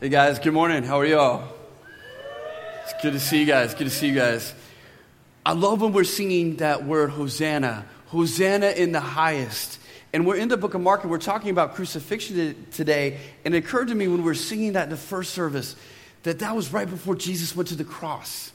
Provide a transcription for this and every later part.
Hey guys, good morning. How are y'all? It's good to see you guys. Good to see you guys. I love when we're singing that word Hosanna. Hosanna in the highest. And we're in the book of Mark and we're talking about crucifixion today. And it occurred to me when we were singing that in the first service that that was right before Jesus went to the cross.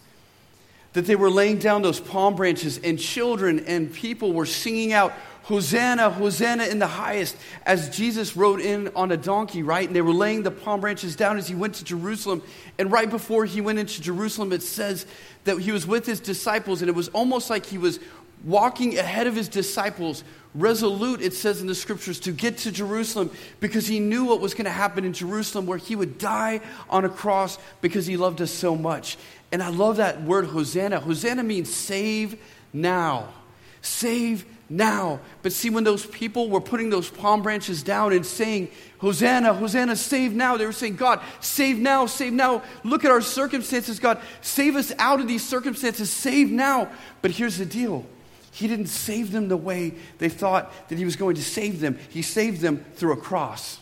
That they were laying down those palm branches and children and people were singing out, Hosanna, Hosanna in the highest, as Jesus rode in on a donkey, right? And they were laying the palm branches down as he went to Jerusalem. And right before he went into Jerusalem, it says that he was with his disciples, and it was almost like he was walking ahead of his disciples, resolute, it says in the scriptures, to get to Jerusalem because he knew what was going to happen in Jerusalem, where he would die on a cross because he loved us so much. And I love that word, Hosanna. Hosanna means save now. Save now. But see, when those people were putting those palm branches down and saying, Hosanna, Hosanna, save now, they were saying, God, save now, save now. Look at our circumstances, God. Save us out of these circumstances, save now. But here's the deal He didn't save them the way they thought that He was going to save them, He saved them through a cross.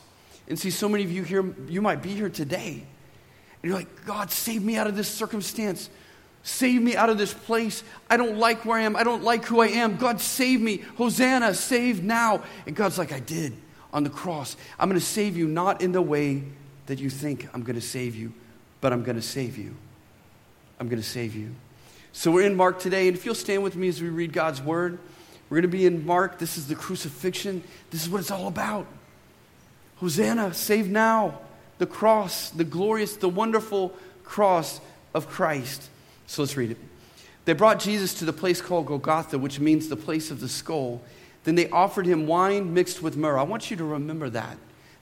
And see, so many of you here, you might be here today. And you're like, God, save me out of this circumstance. Save me out of this place. I don't like where I am. I don't like who I am. God, save me. Hosanna, save now. And God's like, I did on the cross. I'm going to save you not in the way that you think I'm going to save you, but I'm going to save you. I'm going to save you. So we're in Mark today, and if you'll stand with me as we read God's word, we're going to be in Mark. This is the crucifixion. This is what it's all about. Hosanna, save now. The cross, the glorious, the wonderful cross of Christ. So let's read it. They brought Jesus to the place called Golgotha, which means the place of the skull. Then they offered him wine mixed with myrrh. I want you to remember that.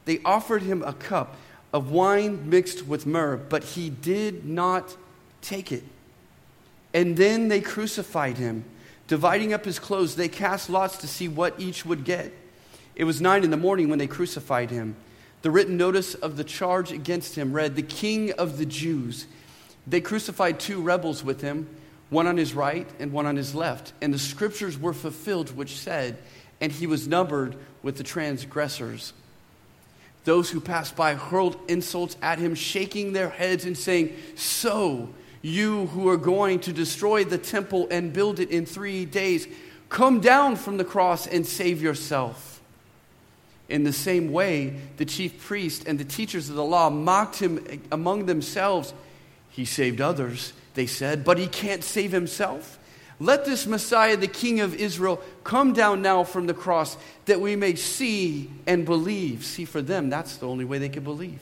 They offered him a cup of wine mixed with myrrh, but he did not take it. And then they crucified him. Dividing up his clothes, they cast lots to see what each would get. It was nine in the morning when they crucified him. The written notice of the charge against him read, The King of the Jews. They crucified two rebels with him, one on his right and one on his left. And the scriptures were fulfilled, which said, And he was numbered with the transgressors. Those who passed by hurled insults at him, shaking their heads and saying, So, you who are going to destroy the temple and build it in three days, come down from the cross and save yourself. In the same way, the chief priest and the teachers of the law mocked him among themselves he saved others, they said, but he can't save himself. Let this Messiah, the King of Israel, come down now from the cross that we may see and believe. See, for them, that's the only way they could believe.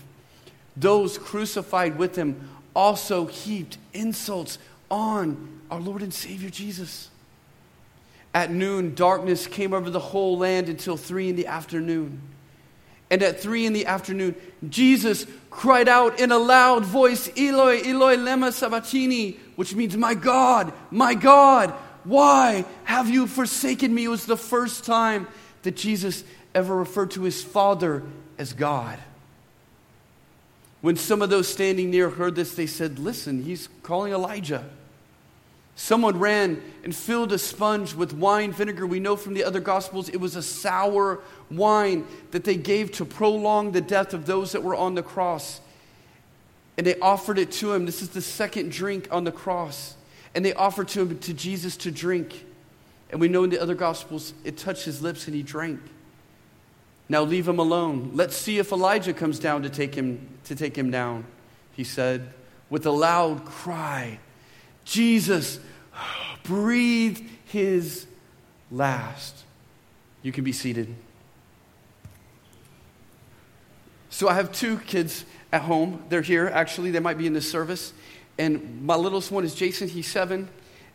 Those crucified with him also heaped insults on our Lord and Savior Jesus. At noon, darkness came over the whole land until three in the afternoon. And at three in the afternoon, Jesus cried out in a loud voice, Eloi, Eloi, lema sabachthani, which means, My God, my God, why have you forsaken me? It was the first time that Jesus ever referred to his Father as God. When some of those standing near heard this, they said, Listen, he's calling Elijah. Someone ran and filled a sponge with wine vinegar. We know from the other gospels it was a sour wine that they gave to prolong the death of those that were on the cross. And they offered it to him. This is the second drink on the cross. And they offered to him to Jesus to drink. And we know in the other gospels it touched his lips and he drank. Now leave him alone. Let's see if Elijah comes down to take him to take him down, he said with a loud cry. Jesus breathed his last. You can be seated. So I have two kids at home. They're here, actually. They might be in this service. And my littlest one is Jason, he's seven.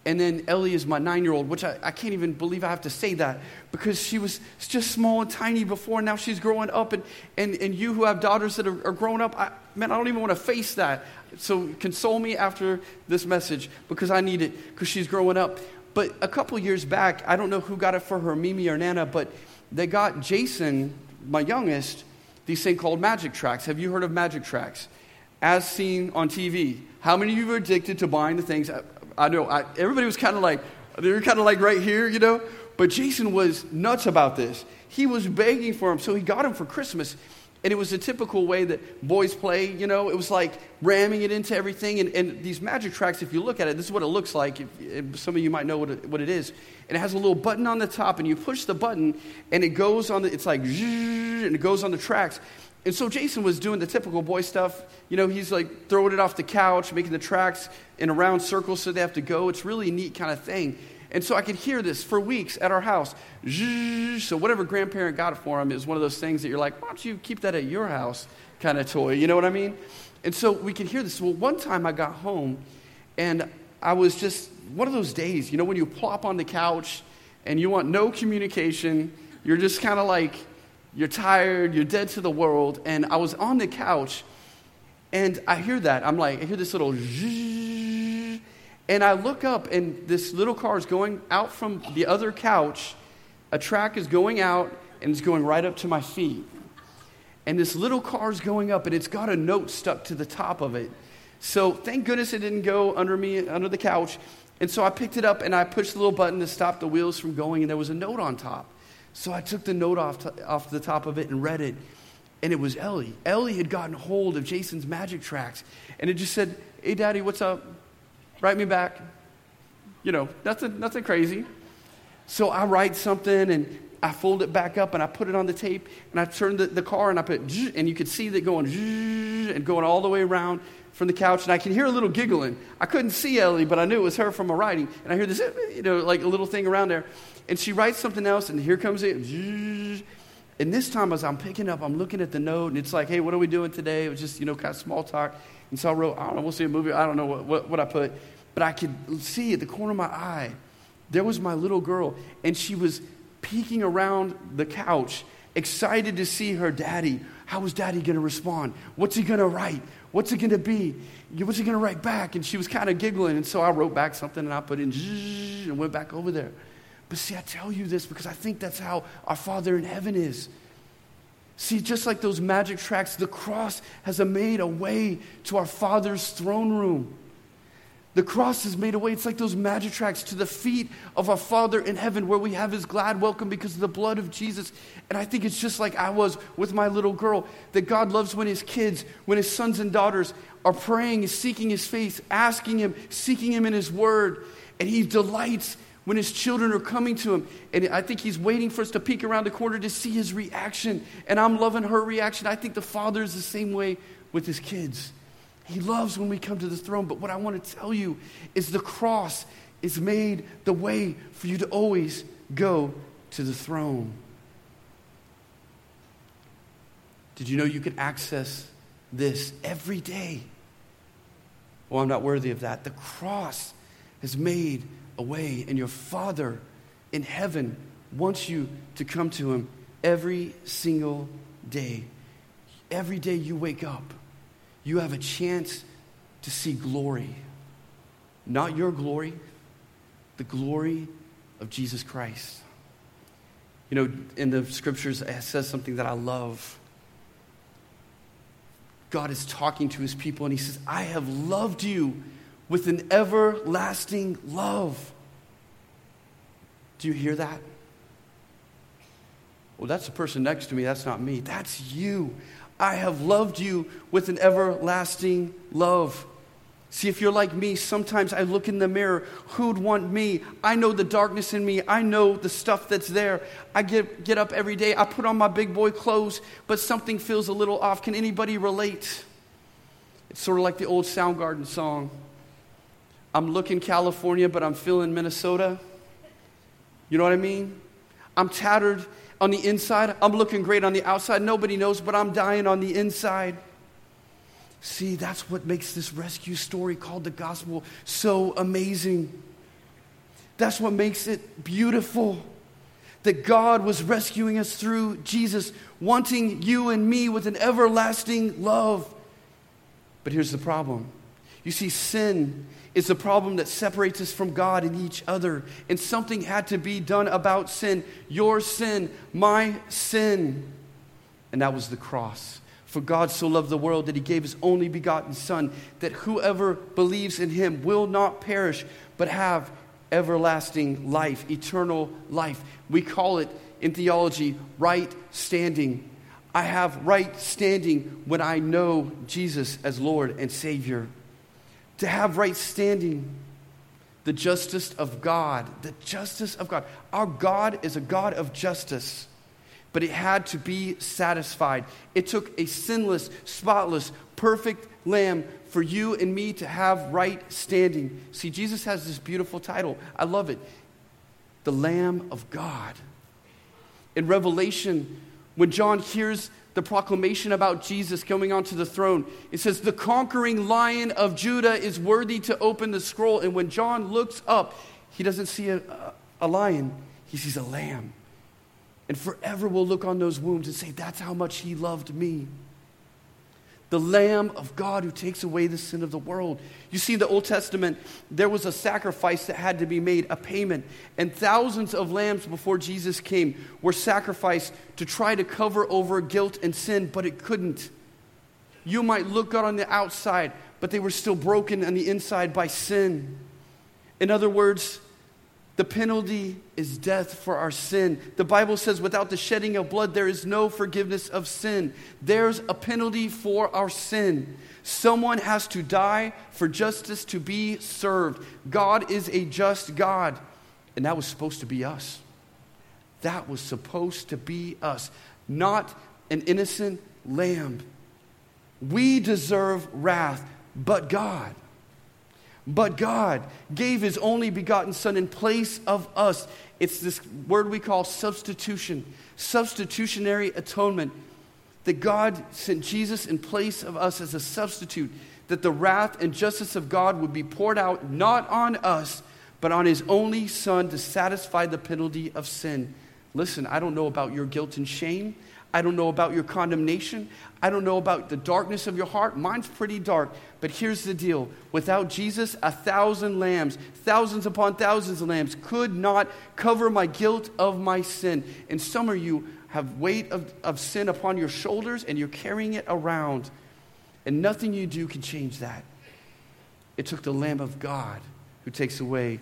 And then Ellie is my nine year old, which I, I, can't even believe I have to say that because she was just small and tiny before. And now she's growing up. And, and, and you who have daughters that are, are growing up, I, man, I don't even want to face that. So console me after this message because I need it because she's growing up. But a couple years back, I don't know who got it for her, Mimi or Nana, but they got Jason, my youngest, these thing called magic tracks. Have you heard of magic tracks? As seen on TV. How many of you are addicted to buying the things? I, know I, everybody was kind of like, they were kind of like right here, you know? But Jason was nuts about this. He was begging for him, so he got him for Christmas. And it was a typical way that boys play, you know, it was like ramming it into everything. And, and these magic tracks, if you look at it, this is what it looks like. If, if some of you might know what it, what it is. And it has a little button on the top, and you push the button, and it goes on the, it's like, and it goes on the tracks. And so Jason was doing the typical boy stuff. You know, he's like throwing it off the couch, making the tracks in a round circle so they have to go. It's really a neat kind of thing. And so I could hear this for weeks at our house. So whatever grandparent got it for him is one of those things that you're like, why don't you keep that at your house kind of toy? You know what I mean? And so we could hear this. Well, one time I got home and I was just one of those days, you know, when you plop on the couch and you want no communication, you're just kind of like, you're tired, you're dead to the world. And I was on the couch and I hear that. I'm like, I hear this little zzzz, and I look up, and this little car is going out from the other couch. A track is going out, and it's going right up to my feet. And this little car is going up, and it's got a note stuck to the top of it. So thank goodness it didn't go under me, under the couch. And so I picked it up, and I pushed the little button to stop the wheels from going, and there was a note on top. So I took the note off, off the top of it and read it. And it was Ellie. Ellie had gotten hold of Jason's magic tracks. And it just said, Hey, Daddy, what's up? Write me back. You know, nothing, nothing crazy. So I write something and I fold it back up and I put it on the tape and I turn the, the car and I put, and you could see that going and going all the way around from the couch and I can hear a little giggling. I couldn't see Ellie, but I knew it was her from my writing. And I hear this, you know, like a little thing around there. And she writes something else and here comes it. And this time as I'm picking up, I'm looking at the note and it's like, hey, what are we doing today? It was just, you know, kind of small talk. And so I wrote, I don't know, we'll see a movie. I don't know what, what, what I put. But I could see at the corner of my eye, there was my little girl. And she was peeking around the couch, excited to see her daddy. How was daddy going to respond? What's he going to write? What's it going to be? What's he going to write back? And she was kind of giggling. And so I wrote back something and I put in and went back over there. But see, I tell you this because I think that's how our Father in heaven is. See, just like those magic tracks, the cross has made a way to our Father's throne room. The cross has made a way. It's like those magic tracks to the feet of our Father in heaven where we have his glad welcome because of the blood of Jesus. And I think it's just like I was with my little girl that God loves when his kids, when his sons and daughters are praying seeking his face, asking him, seeking him in his word. And he delights when his children are coming to him. And I think he's waiting for us to peek around the corner to see his reaction. And I'm loving her reaction. I think the father is the same way with his kids. He loves when we come to the throne. But what I want to tell you is the cross is made the way for you to always go to the throne. Did you know you can access this every day? Well, I'm not worthy of that. The cross has made a way, and your Father in heaven wants you to come to Him every single day. Every day you wake up, you have a chance to see glory. Not your glory, the glory of Jesus Christ. You know, in the scriptures, it says something that I love. God is talking to his people, and he says, I have loved you with an everlasting love. Do you hear that? Well, that's the person next to me. That's not me. That's you. I have loved you with an everlasting love. See, if you're like me, sometimes I look in the mirror. Who'd want me? I know the darkness in me. I know the stuff that's there. I get, get up every day. I put on my big boy clothes, but something feels a little off. Can anybody relate? It's sort of like the old Soundgarden song. I'm looking California, but I'm feeling Minnesota. You know what I mean? I'm tattered on the inside. I'm looking great on the outside. Nobody knows, but I'm dying on the inside. See, that's what makes this rescue story called the gospel so amazing. That's what makes it beautiful. That God was rescuing us through Jesus, wanting you and me with an everlasting love. But here's the problem you see, sin is a problem that separates us from God and each other. And something had to be done about sin. Your sin, my sin. And that was the cross. For God so loved the world that he gave his only begotten Son, that whoever believes in him will not perish, but have everlasting life, eternal life. We call it in theology right standing. I have right standing when I know Jesus as Lord and Savior. To have right standing, the justice of God, the justice of God. Our God is a God of justice, but it had to be satisfied. It took a sinless, spotless, perfect lamb for you and me to have right standing. See, Jesus has this beautiful title. I love it the Lamb of God. In Revelation, when John hears the proclamation about Jesus coming onto the throne, it says, The conquering lion of Judah is worthy to open the scroll. And when John looks up, he doesn't see a, a lion, he sees a lamb. And forever we'll look on those wounds and say, That's how much he loved me the Lamb of God who takes away the sin of the world. You see, in the Old Testament, there was a sacrifice that had to be made, a payment. And thousands of lambs before Jesus came were sacrificed to try to cover over guilt and sin, but it couldn't. You might look good on the outside, but they were still broken on the inside by sin. In other words, the penalty is death for our sin. The Bible says, without the shedding of blood, there is no forgiveness of sin. There's a penalty for our sin. Someone has to die for justice to be served. God is a just God. And that was supposed to be us. That was supposed to be us, not an innocent lamb. We deserve wrath, but God. But God gave his only begotten Son in place of us. It's this word we call substitution, substitutionary atonement. That God sent Jesus in place of us as a substitute, that the wrath and justice of God would be poured out not on us, but on his only Son to satisfy the penalty of sin. Listen, I don't know about your guilt and shame. I don't know about your condemnation. I don't know about the darkness of your heart. Mine's pretty dark. But here's the deal without Jesus, a thousand lambs, thousands upon thousands of lambs, could not cover my guilt of my sin. And some of you have weight of, of sin upon your shoulders and you're carrying it around. And nothing you do can change that. It took the Lamb of God who takes away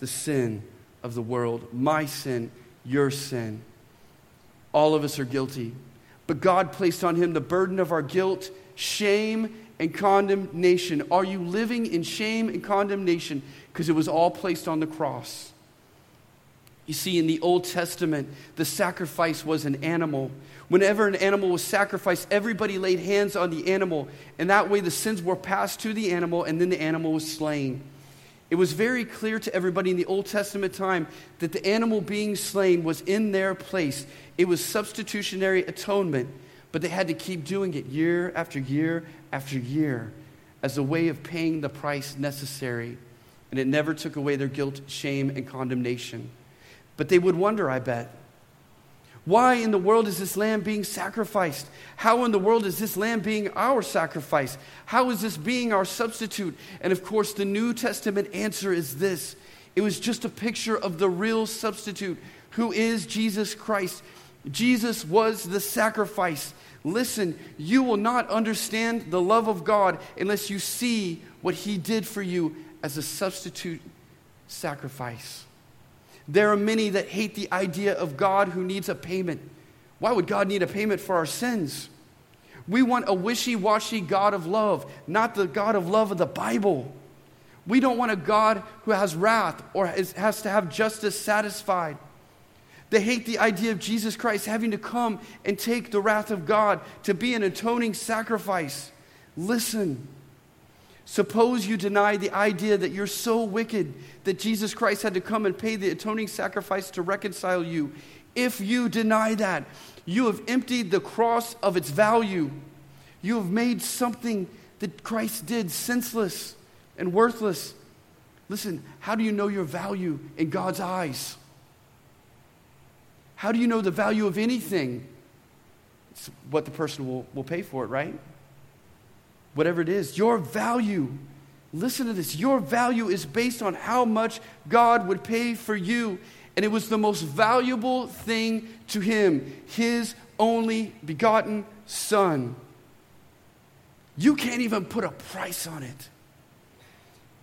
the sin of the world, my sin, your sin. All of us are guilty. But God placed on him the burden of our guilt, shame, and condemnation. Are you living in shame and condemnation? Because it was all placed on the cross. You see, in the Old Testament, the sacrifice was an animal. Whenever an animal was sacrificed, everybody laid hands on the animal, and that way the sins were passed to the animal, and then the animal was slain. It was very clear to everybody in the Old Testament time that the animal being slain was in their place. It was substitutionary atonement, but they had to keep doing it year after year after year as a way of paying the price necessary. And it never took away their guilt, shame, and condemnation. But they would wonder, I bet, why in the world is this lamb being sacrificed? How in the world is this lamb being our sacrifice? How is this being our substitute? And of course, the New Testament answer is this it was just a picture of the real substitute, who is Jesus Christ. Jesus was the sacrifice. Listen, you will not understand the love of God unless you see what He did for you as a substitute sacrifice. There are many that hate the idea of God who needs a payment. Why would God need a payment for our sins? We want a wishy washy God of love, not the God of love of the Bible. We don't want a God who has wrath or has to have justice satisfied. They hate the idea of Jesus Christ having to come and take the wrath of God to be an atoning sacrifice. Listen, Suppose you deny the idea that you're so wicked that Jesus Christ had to come and pay the atoning sacrifice to reconcile you. If you deny that, you have emptied the cross of its value. You have made something that Christ did senseless and worthless. Listen, how do you know your value in God's eyes? How do you know the value of anything? It's what the person will, will pay for it, right? Whatever it is, your value, listen to this, your value is based on how much God would pay for you. And it was the most valuable thing to him, his only begotten son. You can't even put a price on it.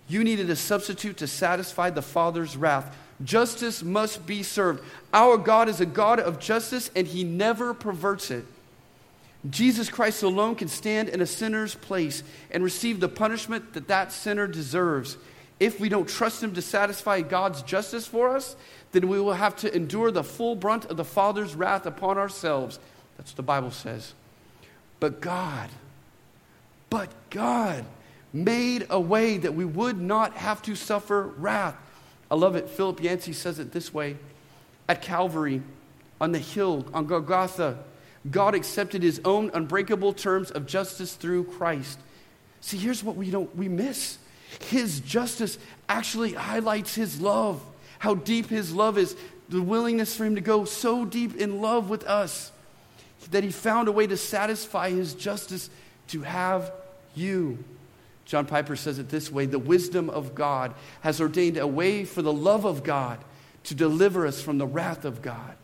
You needed a substitute to satisfy the Father's wrath. Justice must be served. Our God is a God of justice, and He never perverts it. Jesus Christ alone can stand in a sinner's place and receive the punishment that that sinner deserves. If we don't trust him to satisfy God's justice for us, then we will have to endure the full brunt of the Father's wrath upon ourselves. That's what the Bible says. But God, but God made a way that we would not have to suffer wrath. I love it. Philip Yancey says it this way At Calvary, on the hill, on Golgotha, God accepted his own unbreakable terms of justice through Christ. See, here's what we don't we miss. His justice actually highlights his love, how deep his love is, the willingness for him to go so deep in love with us that he found a way to satisfy his justice to have you. John Piper says it this way the wisdom of God has ordained a way for the love of God to deliver us from the wrath of God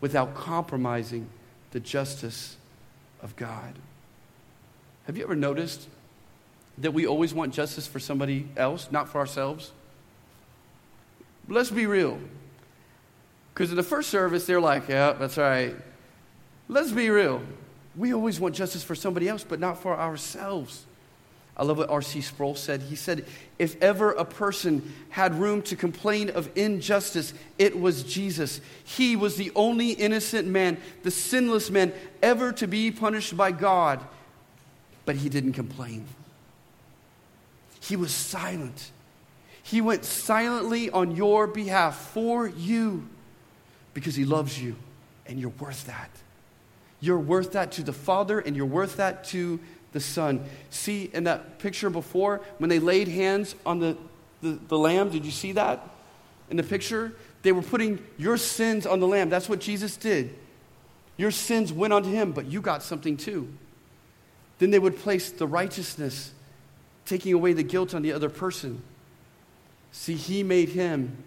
without compromising the justice of God. Have you ever noticed that we always want justice for somebody else, not for ourselves? Let's be real. Because in the first service, they're like, yeah, that's right. Let's be real. We always want justice for somebody else, but not for ourselves. I love what R.C. Sproul said. He said, If ever a person had room to complain of injustice, it was Jesus. He was the only innocent man, the sinless man, ever to be punished by God. But he didn't complain. He was silent. He went silently on your behalf for you because he loves you and you're worth that. You're worth that to the Father and you're worth that to the Son. See in that picture before, when they laid hands on the, the, the lamb, did you see that in the picture? They were putting your sins on the lamb. That's what Jesus did. Your sins went onto him, but you got something too. Then they would place the righteousness, taking away the guilt on the other person. See, he made him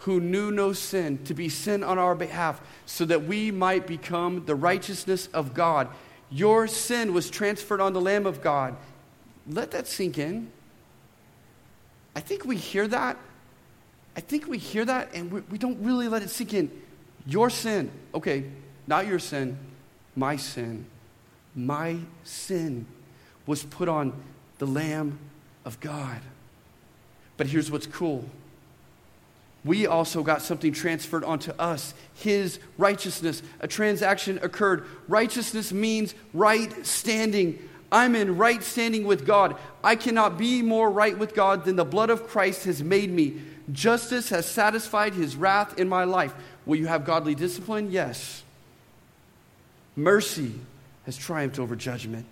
who knew no sin to be sin on our behalf so that we might become the righteousness of God. Your sin was transferred on the Lamb of God. Let that sink in. I think we hear that. I think we hear that and we, we don't really let it sink in. Your sin, okay, not your sin, my sin. My sin was put on the Lamb of God. But here's what's cool we also got something transferred onto us his righteousness. A transaction occurred. Righteousness means right standing. I'm in right standing with God. I cannot be more right with God than the blood of Christ has made me. Justice has satisfied his wrath in my life. Will you have godly discipline? Yes. Mercy has triumphed over judgment.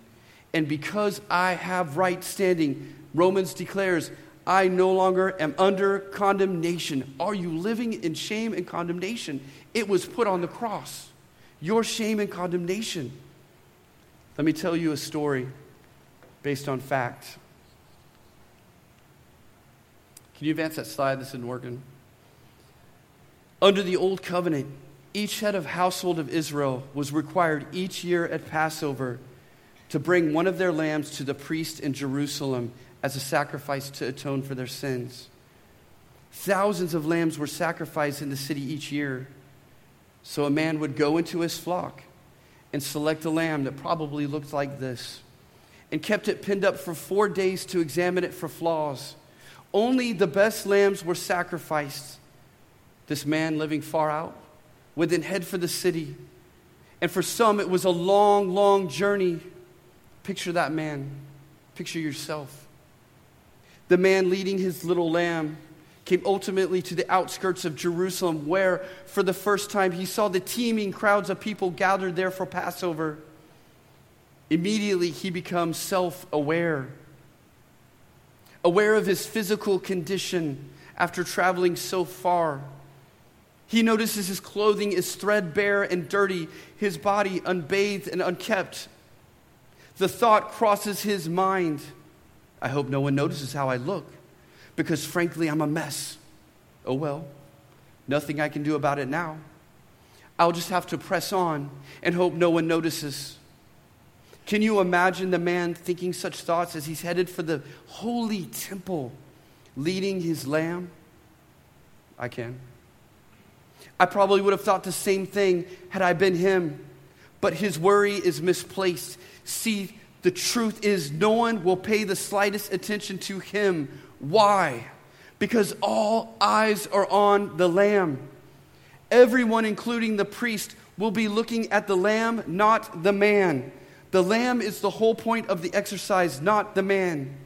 And because I have right standing, Romans declares, I no longer am under condemnation. Are you living in shame and condemnation? It was put on the cross. Your shame and condemnation. Let me tell you a story based on fact. Can you advance that slide? This isn't working. Under the old covenant, each head of household of Israel was required each year at Passover to bring one of their lambs to the priest in Jerusalem as a sacrifice to atone for their sins. Thousands of lambs were sacrificed in the city each year. So a man would go into his flock and select a lamb that probably looked like this and kept it pinned up for four days to examine it for flaws. Only the best lambs were sacrificed. This man living far out would then head for the city. And for some, it was a long, long journey. Picture that man. Picture yourself. The man leading his little lamb came ultimately to the outskirts of Jerusalem, where for the first time he saw the teeming crowds of people gathered there for Passover. Immediately he becomes self aware, aware of his physical condition after traveling so far. He notices his clothing is threadbare and dirty, his body unbathed and unkept. The thought crosses his mind I hope no one notices how I look because, frankly, I'm a mess. Oh well, nothing I can do about it now. I'll just have to press on and hope no one notices. Can you imagine the man thinking such thoughts as he's headed for the holy temple, leading his lamb? I can. I probably would have thought the same thing had I been him. but his worry is misplaced. See, the truth is, no one will pay the slightest attention to him. Why? Because all eyes are on the Lamb. Everyone, including the priest, will be looking at the Lamb, not the man. The Lamb is the whole point of the exercise, not the man.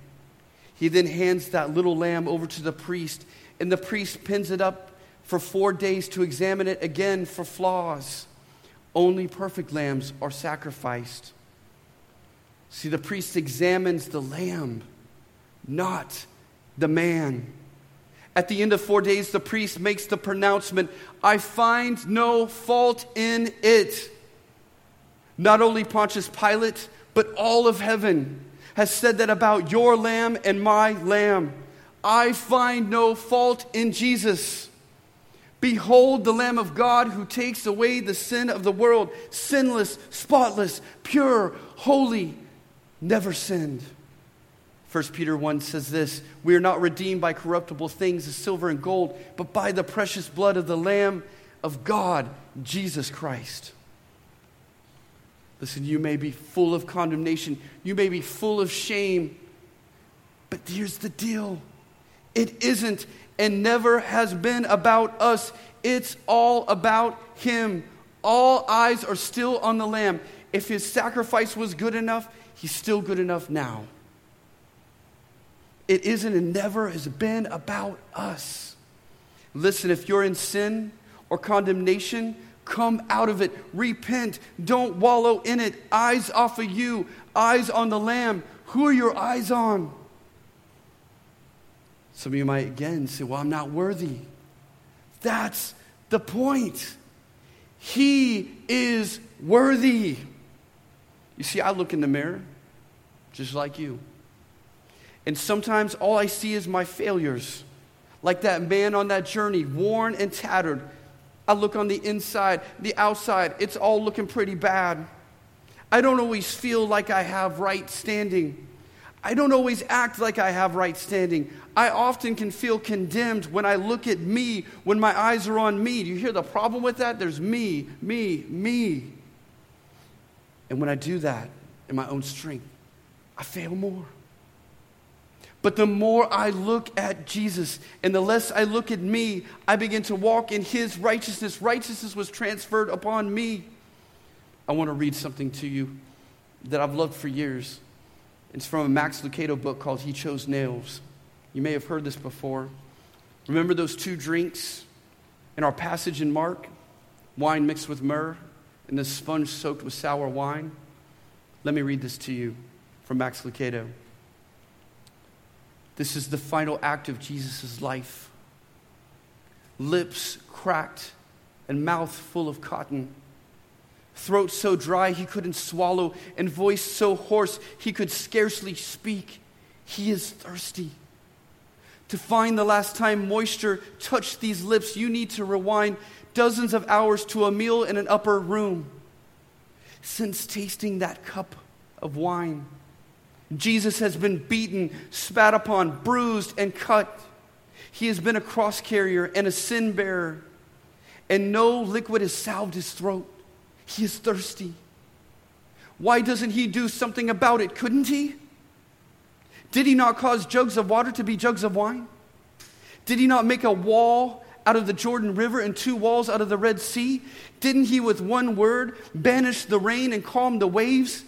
He then hands that little lamb over to the priest, and the priest pins it up for four days to examine it again for flaws. Only perfect lambs are sacrificed. See, the priest examines the lamb, not the man. At the end of four days, the priest makes the pronouncement I find no fault in it. Not only Pontius Pilate, but all of heaven has said that about your lamb and my lamb. I find no fault in Jesus. Behold the Lamb of God who takes away the sin of the world, sinless, spotless, pure, holy, never sinned. 1 Peter 1 says this We are not redeemed by corruptible things as silver and gold, but by the precious blood of the Lamb of God, Jesus Christ. Listen, you may be full of condemnation, you may be full of shame, but here's the deal it isn't and never has been about us, it's all about Him. All eyes are still on the Lamb. If His sacrifice was good enough, He's still good enough now. It isn't and never has been about us. Listen, if you're in sin or condemnation, Come out of it. Repent. Don't wallow in it. Eyes off of you, eyes on the Lamb. Who are your eyes on? Some of you might again say, Well, I'm not worthy. That's the point. He is worthy. You see, I look in the mirror just like you. And sometimes all I see is my failures. Like that man on that journey, worn and tattered, I look on the inside, the outside, it's all looking pretty bad. I don't always feel like I have right standing. I don't always act like I have right standing. I often can feel condemned when I look at me, when my eyes are on me. Do you hear the problem with that? There's me, me, me. And when I do that in my own strength, I fail more. But the more I look at Jesus and the less I look at me, I begin to walk in his righteousness. Righteousness was transferred upon me. I want to read something to you that I've loved for years. It's from a Max Lucado book called He Chose Nails. You may have heard this before. Remember those two drinks in our passage in Mark? Wine mixed with myrrh and the sponge soaked with sour wine? Let me read this to you from Max Lucado. This is the final act of Jesus' life. Lips cracked and mouth full of cotton. Throat so dry he couldn't swallow, and voice so hoarse he could scarcely speak. He is thirsty. To find the last time moisture touched these lips, you need to rewind dozens of hours to a meal in an upper room. Since tasting that cup of wine, Jesus has been beaten, spat upon, bruised, and cut. He has been a cross carrier and a sin bearer, and no liquid has salved his throat. He is thirsty. Why doesn't he do something about it? Couldn't he? Did he not cause jugs of water to be jugs of wine? Did he not make a wall out of the Jordan River and two walls out of the Red Sea? Didn't he, with one word, banish the rain and calm the waves?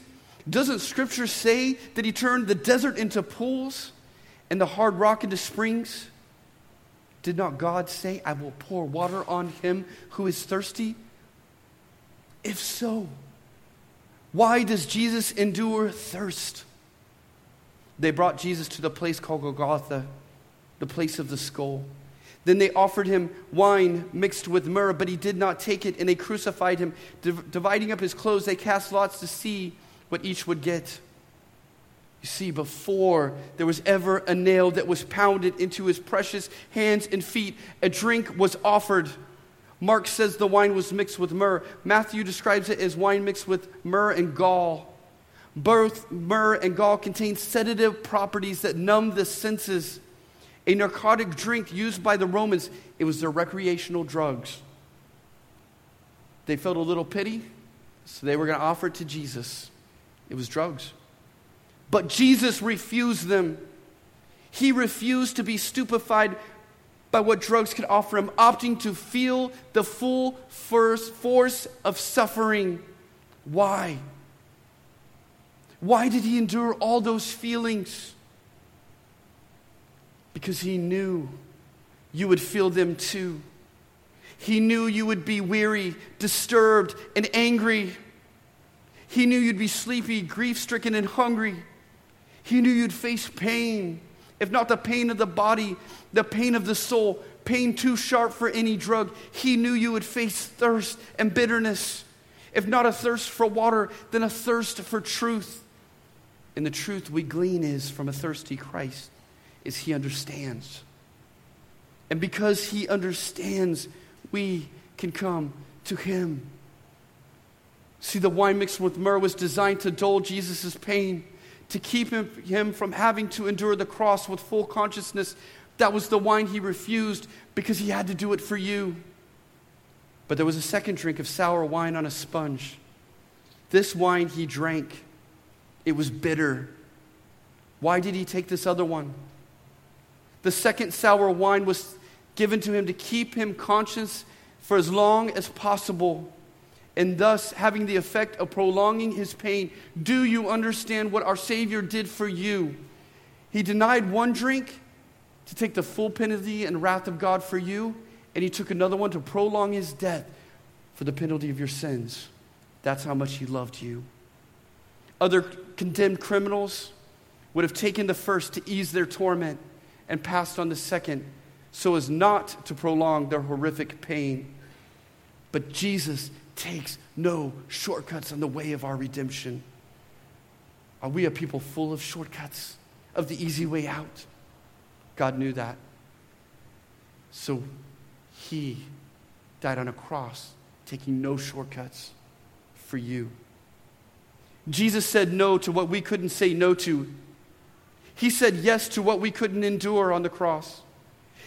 Doesn't Scripture say that He turned the desert into pools and the hard rock into springs? Did not God say, I will pour water on him who is thirsty? If so, why does Jesus endure thirst? They brought Jesus to the place called Golgotha, the place of the skull. Then they offered him wine mixed with myrrh, but he did not take it, and they crucified him. dividing up his clothes, they cast lots to see what each would get. You see, before there was ever a nail that was pounded into his precious hands and feet, a drink was offered. Mark says the wine was mixed with myrrh. Matthew describes it as wine mixed with myrrh and gall. Both myrrh and gall contain sedative properties that numb the senses. A narcotic drink used by the Romans, it was their recreational drugs. They felt a little pity, So they were going to offer it to Jesus. It was drugs. But Jesus refused them. He refused to be stupefied by what drugs could offer him, opting to feel the full first force of suffering. Why? Why did he endure all those feelings? Because he knew you would feel them too. He knew you would be weary, disturbed, and angry. He knew you'd be sleepy, grief stricken, and hungry. He knew you'd face pain, if not the pain of the body, the pain of the soul, pain too sharp for any drug. He knew you would face thirst and bitterness. If not a thirst for water, then a thirst for truth. And the truth we glean is from a thirsty Christ is he understands. And because he understands, we can come to him. See, the wine mixed with myrrh was designed to dull Jesus' pain, to keep him, him from having to endure the cross with full consciousness. That was the wine he refused because he had to do it for you. But there was a second drink of sour wine on a sponge. This wine he drank, it was bitter. Why did he take this other one? The second sour wine was given to him to keep him conscious for as long as possible and thus having the effect of prolonging his pain. Do you understand what our Savior did for you? He denied one drink to take the full penalty and wrath of God for you, and he took another one to prolong his death for the penalty of your sins. That's how much he loved you. Other condemned criminals would have taken the first to ease their torment and passed on the second so as not to prolong their horrific pain. But Jesus takes no shortcuts on the way of our redemption. Are we a people full of shortcuts, of the easy way out? God knew that. So he died on a cross, taking no shortcuts for you. Jesus said no to what we couldn't say no to. He said yes to what we couldn't endure on the cross.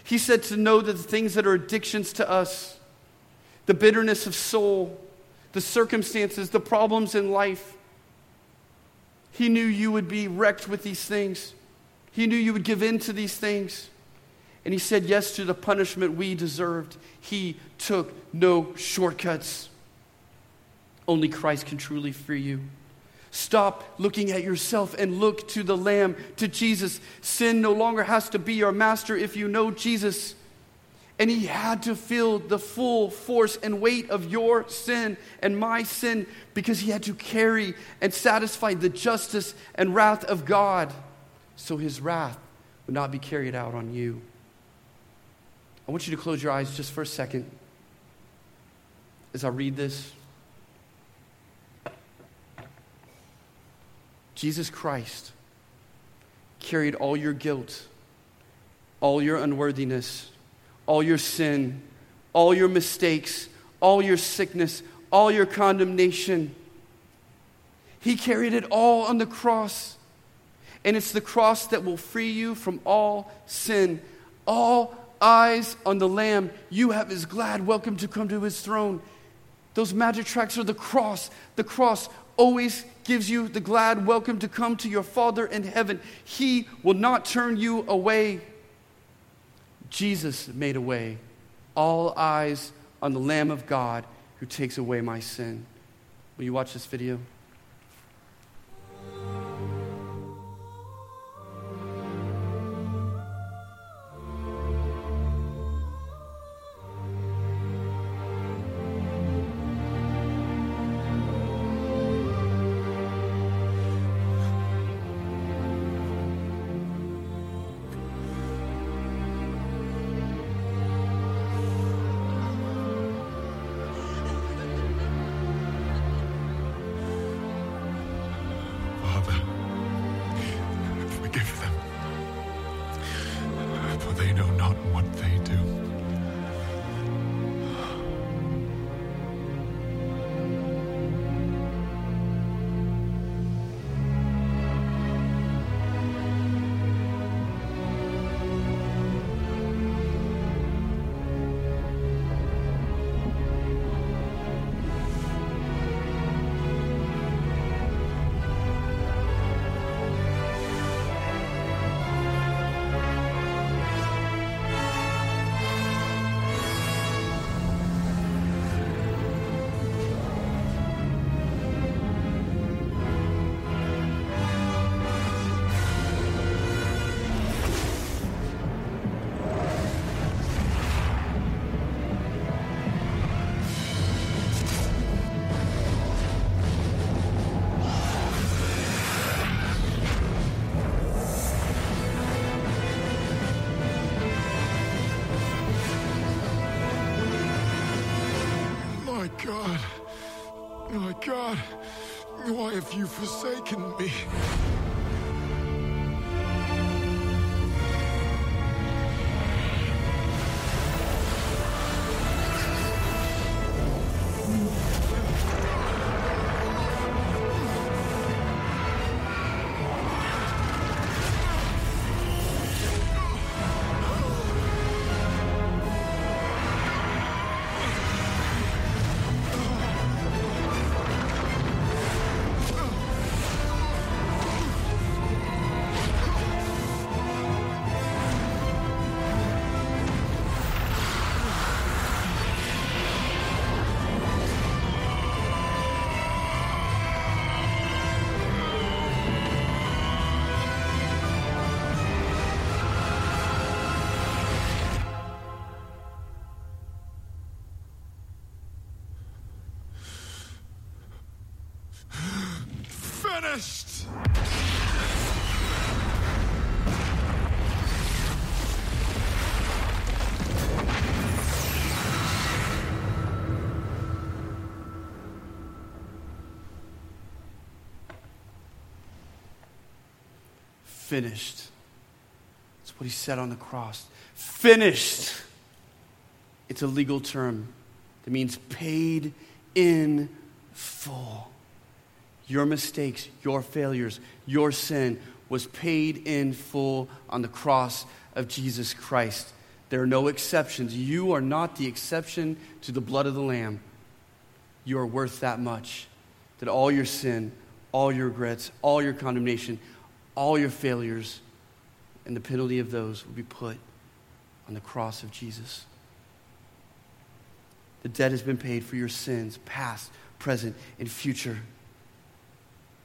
He said to know that the things that are addictions to us, the bitterness of soul, the circumstances, the problems in life. He knew you would be wrecked with these things. He knew you would give in to these things. And he said yes to the punishment we deserved. He took no shortcuts. Only Christ can truly free you. Stop looking at yourself and look to the Lamb, to Jesus. Sin no longer has to be your master if you know Jesus. And he had to feel the full force and weight of your sin and my sin because he had to carry and satisfy the justice and wrath of God so his wrath would not be carried out on you. I want you to close your eyes just for a second as I read this. Jesus Christ carried all your guilt, all your unworthiness all your sin, all your mistakes, all your sickness, all your condemnation. He carried it all on the cross. And it's the cross that will free you from all sin. All eyes on the Lamb. You have his glad welcome to come to his throne. Those magic tracks are the cross. The cross always gives you the glad welcome to come to your Father in heaven. He will not turn you away. Jesus made a way. All eyes on the Lamb of God who takes away my sin. Will you watch this video? God, my God, why have you forsaken me? Finished. That's what he said on the cross. Finished. It's a legal term that means paid in full. Your mistakes, your failures, your sin was paid in full on the cross of Jesus Christ. There are no exceptions. You are not the exception to the blood of the Lamb. You are worth that much. That all your sin, all your regrets, all your condemnation, all your failures, and the penalty of those will be put on the cross of Jesus. The debt has been paid for your sins, past, present, and future.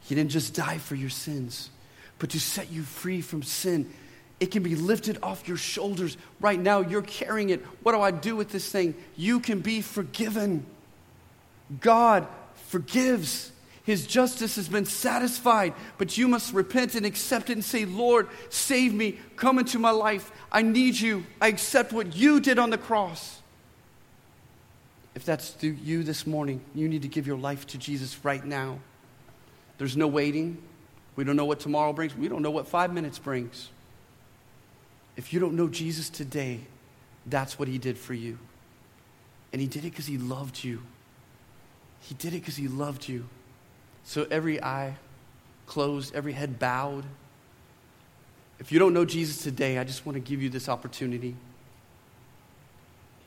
He didn't just die for your sins, but to set you free from sin. It can be lifted off your shoulders. Right now, you're carrying it. What do I do with this thing? You can be forgiven. God forgives. His justice has been satisfied, but you must repent and accept it and say, Lord, save me. Come into my life. I need you. I accept what you did on the cross. If that's you this morning, you need to give your life to Jesus right now. There's no waiting. We don't know what tomorrow brings. We don't know what five minutes brings. If you don't know Jesus today, that's what he did for you. And he did it because he loved you. He did it because he loved you. So every eye closed, every head bowed. If you don't know Jesus today, I just want to give you this opportunity.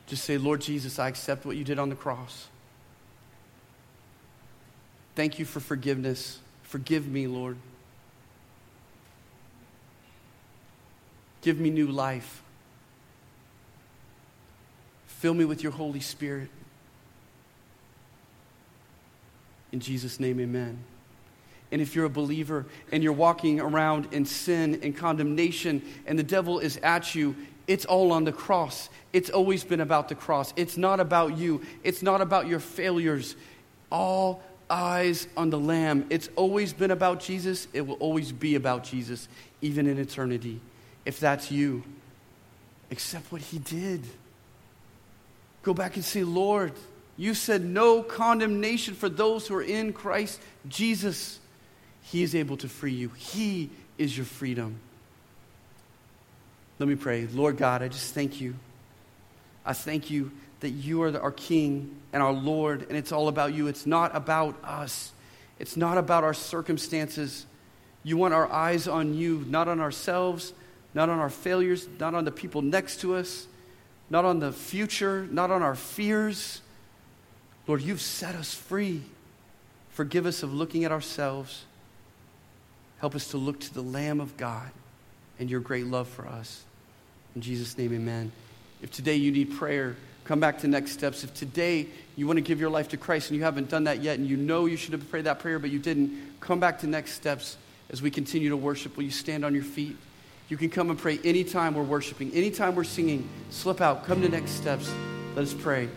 Just say, Lord Jesus, I accept what you did on the cross. Thank you for forgiveness. Forgive me, Lord. Give me new life. Fill me with your Holy Spirit. In Jesus' name, amen. And if you're a believer and you're walking around in sin and condemnation and the devil is at you, it's all on the cross. It's always been about the cross. It's not about you, it's not about your failures. All eyes on the Lamb. It's always been about Jesus. It will always be about Jesus, even in eternity. If that's you, accept what He did. Go back and say, Lord, you said no condemnation for those who are in Christ Jesus. He is able to free you, He is your freedom. Let me pray. Lord God, I just thank you. I thank you that you are our King and our Lord, and it's all about you. It's not about us, it's not about our circumstances. You want our eyes on you, not on ourselves, not on our failures, not on the people next to us, not on the future, not on our fears. Lord, you've set us free. Forgive us of looking at ourselves. Help us to look to the Lamb of God and your great love for us. In Jesus' name, amen. If today you need prayer, come back to next steps. If today you want to give your life to Christ and you haven't done that yet and you know you should have prayed that prayer but you didn't, come back to next steps as we continue to worship. Will you stand on your feet? You can come and pray anytime we're worshiping, anytime we're singing. Slip out, come to next steps. Let us pray.